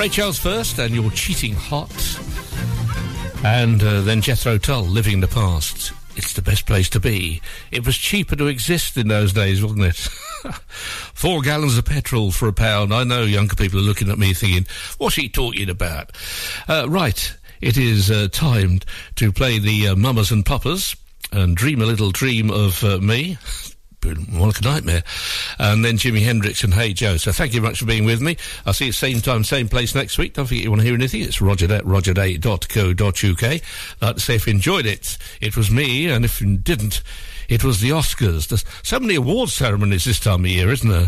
Ray Charles first, and Your Cheating Heart. And uh, then Jethro Tull, Living in the Past. It's the best place to be. It was cheaper to exist in those days, wasn't it? Four gallons of petrol for a pound. I know younger people are looking at me thinking, what's he talking about? Uh, right, it is uh, time to play the uh, Mamas and Papas and dream a little dream of uh, me. More like a nightmare. And then Jimi Hendrix and Hey Joe. So thank you much for being with me. I'll see you same time, same place next week. Don't forget you want to hear anything. It's roger at rogerday.co.uk. Like to say if you enjoyed it, it was me. And if you didn't, it was the Oscars. There's so many award ceremonies this time of year, isn't there?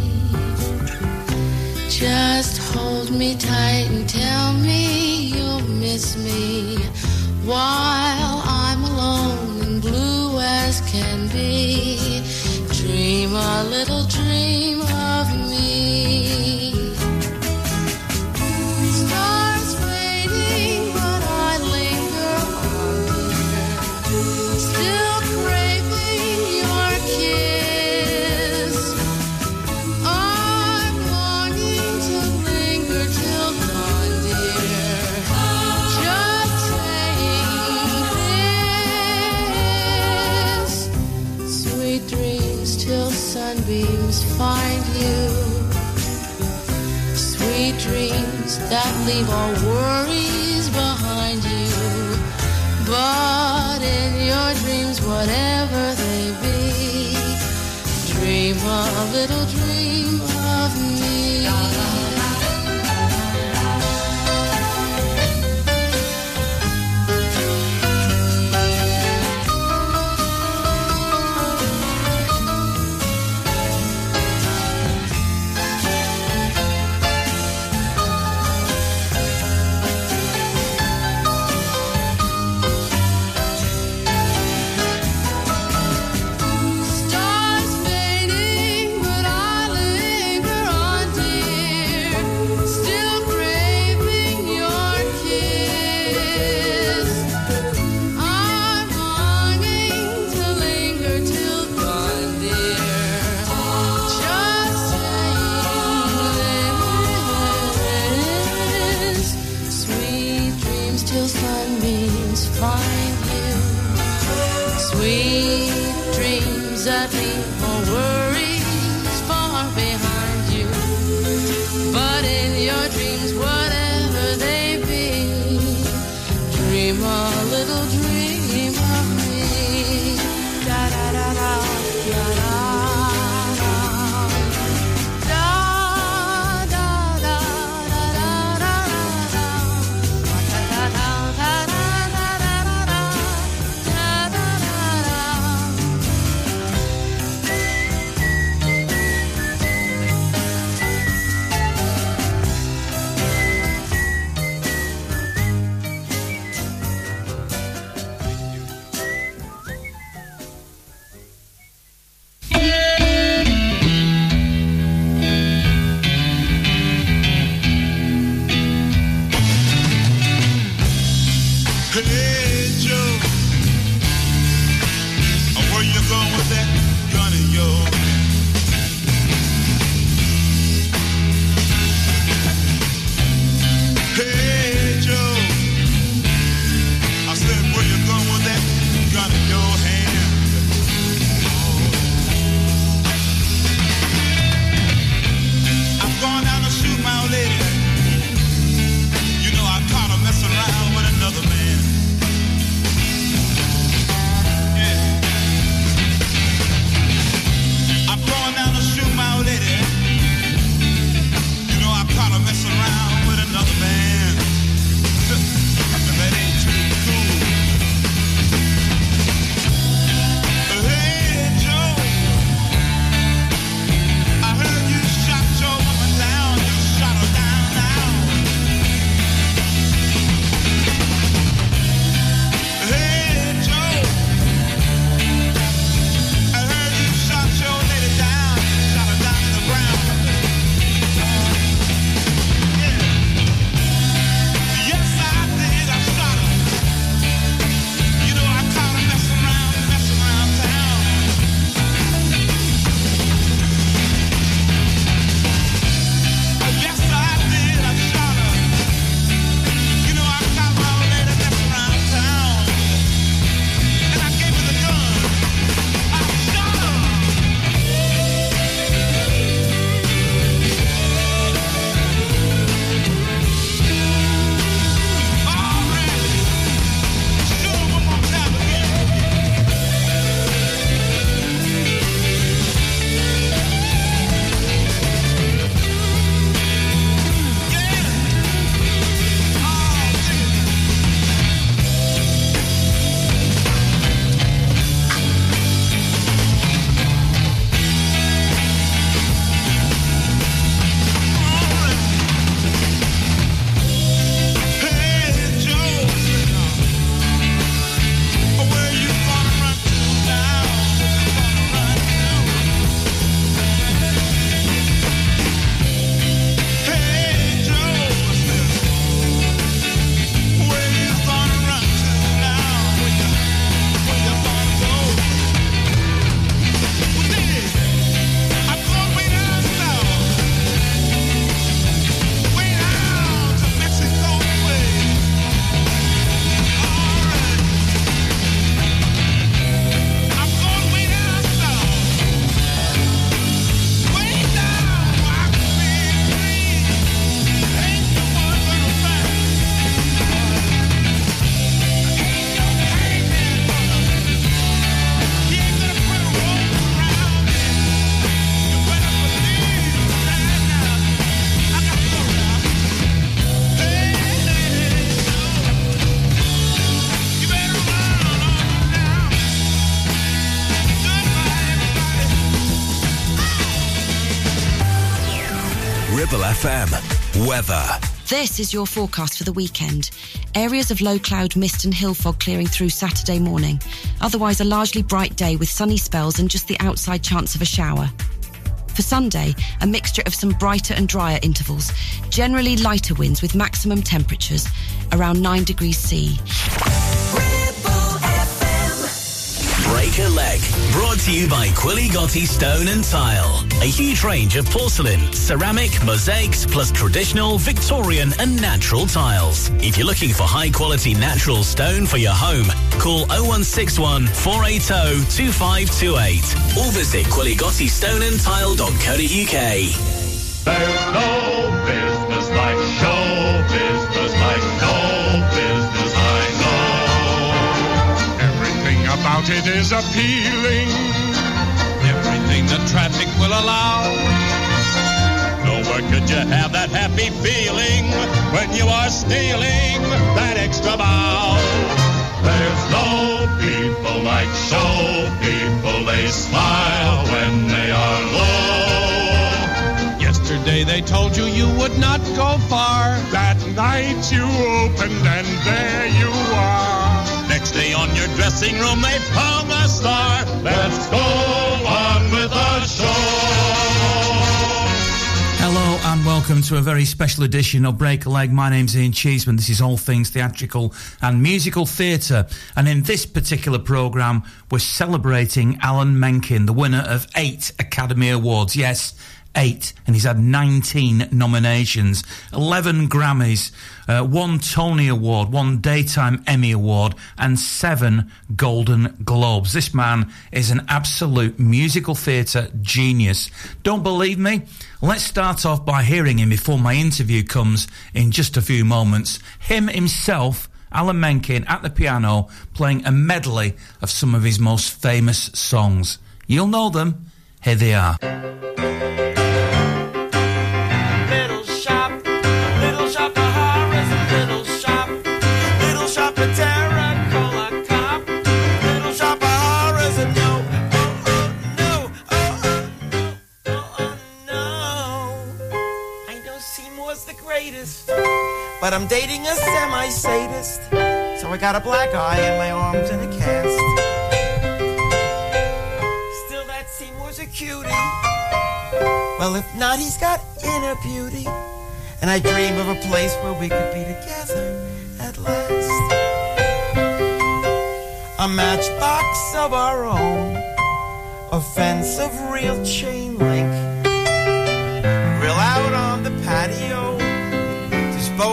Just hold me tight and tell me you'll miss me while I'm alone and blue as can be. Dream a little dream that leave all worries behind you. But in your dreams, whatever they be, dream a little dream This is your forecast for the weekend. Areas of low cloud, mist, and hill fog clearing through Saturday morning. Otherwise, a largely bright day with sunny spells and just the outside chance of a shower. For Sunday, a mixture of some brighter and drier intervals. Generally lighter winds with maximum temperatures around 9 degrees C. Break a leg. Brought to you by Quiligotti Stone and Tile. A huge range of porcelain, ceramic, mosaics, plus traditional, Victorian and natural tiles. If you're looking for high quality natural stone for your home, call 0161 480 2528 or visit quiligottistoneandtile.co.uk. There's no business like show business like no business I know. Everything about it is appealing. The traffic will allow. Nowhere could you have that happy feeling when you are stealing that extra bow. There's no people like show people. They smile when they are low. Yesterday they told you you would not go far. That night you opened and there you are. Next day on your dressing room they found a star. Let's go on with the show. Hello and welcome to a very special edition of Break a Leg. My name's Ian Cheeseman. This is all things theatrical and musical theatre. And in this particular programme, we're celebrating Alan Menken, the winner of eight Academy Awards. Yes, eight. And he's had 19 nominations, 11 Grammys, uh, one Tony Award, one Daytime Emmy Award, and seven Golden Globes. This man is an absolute musical theatre genius. Don't believe me? Let's start off by hearing him before my interview comes in just a few moments. Him himself, Alan Menken, at the piano, playing a medley of some of his most famous songs. You'll know them. Here they are. But I'm dating a semi-sadist, so I got a black eye and my arms in a cast. Still, that Seymour's a cutie. Well, if not, he's got inner beauty. And I dream of a place where we could be together at last. A matchbox of our own, a fence of real chain link.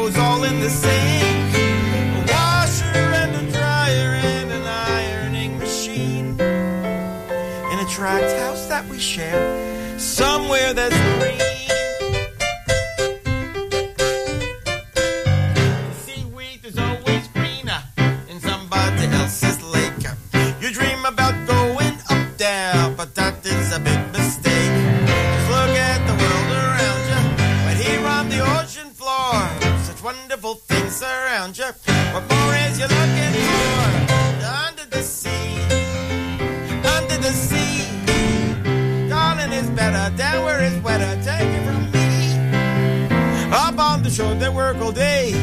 Dispose all in the sink. A washer and a dryer and an ironing machine. In a tract house that we share somewhere that's green. Wonderful things around you. What more is you looking for? Under the sea, under the sea. Darling is better, down where it's wetter. Take it from me. Up on the shore, they work all day.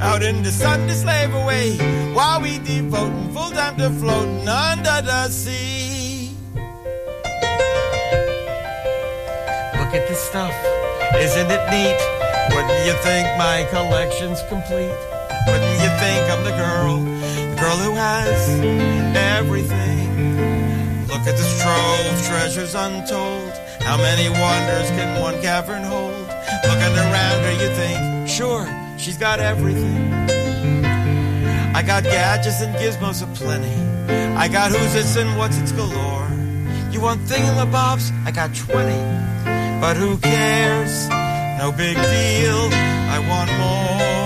Out in the sun, they slave away. While we devoting full time to floating under the sea. Look at this stuff. Isn't it neat? Wouldn't you think my collection's complete? Wouldn't you think I'm the girl, the girl who has everything? Look at this trove, treasures untold. How many wonders can one cavern hold? Looking around her, you think, sure, she's got everything. I got gadgets and gizmos aplenty. I got who's its and what's its galore. You want thingamabobs? I got 20. But who cares? No big deal. I want more.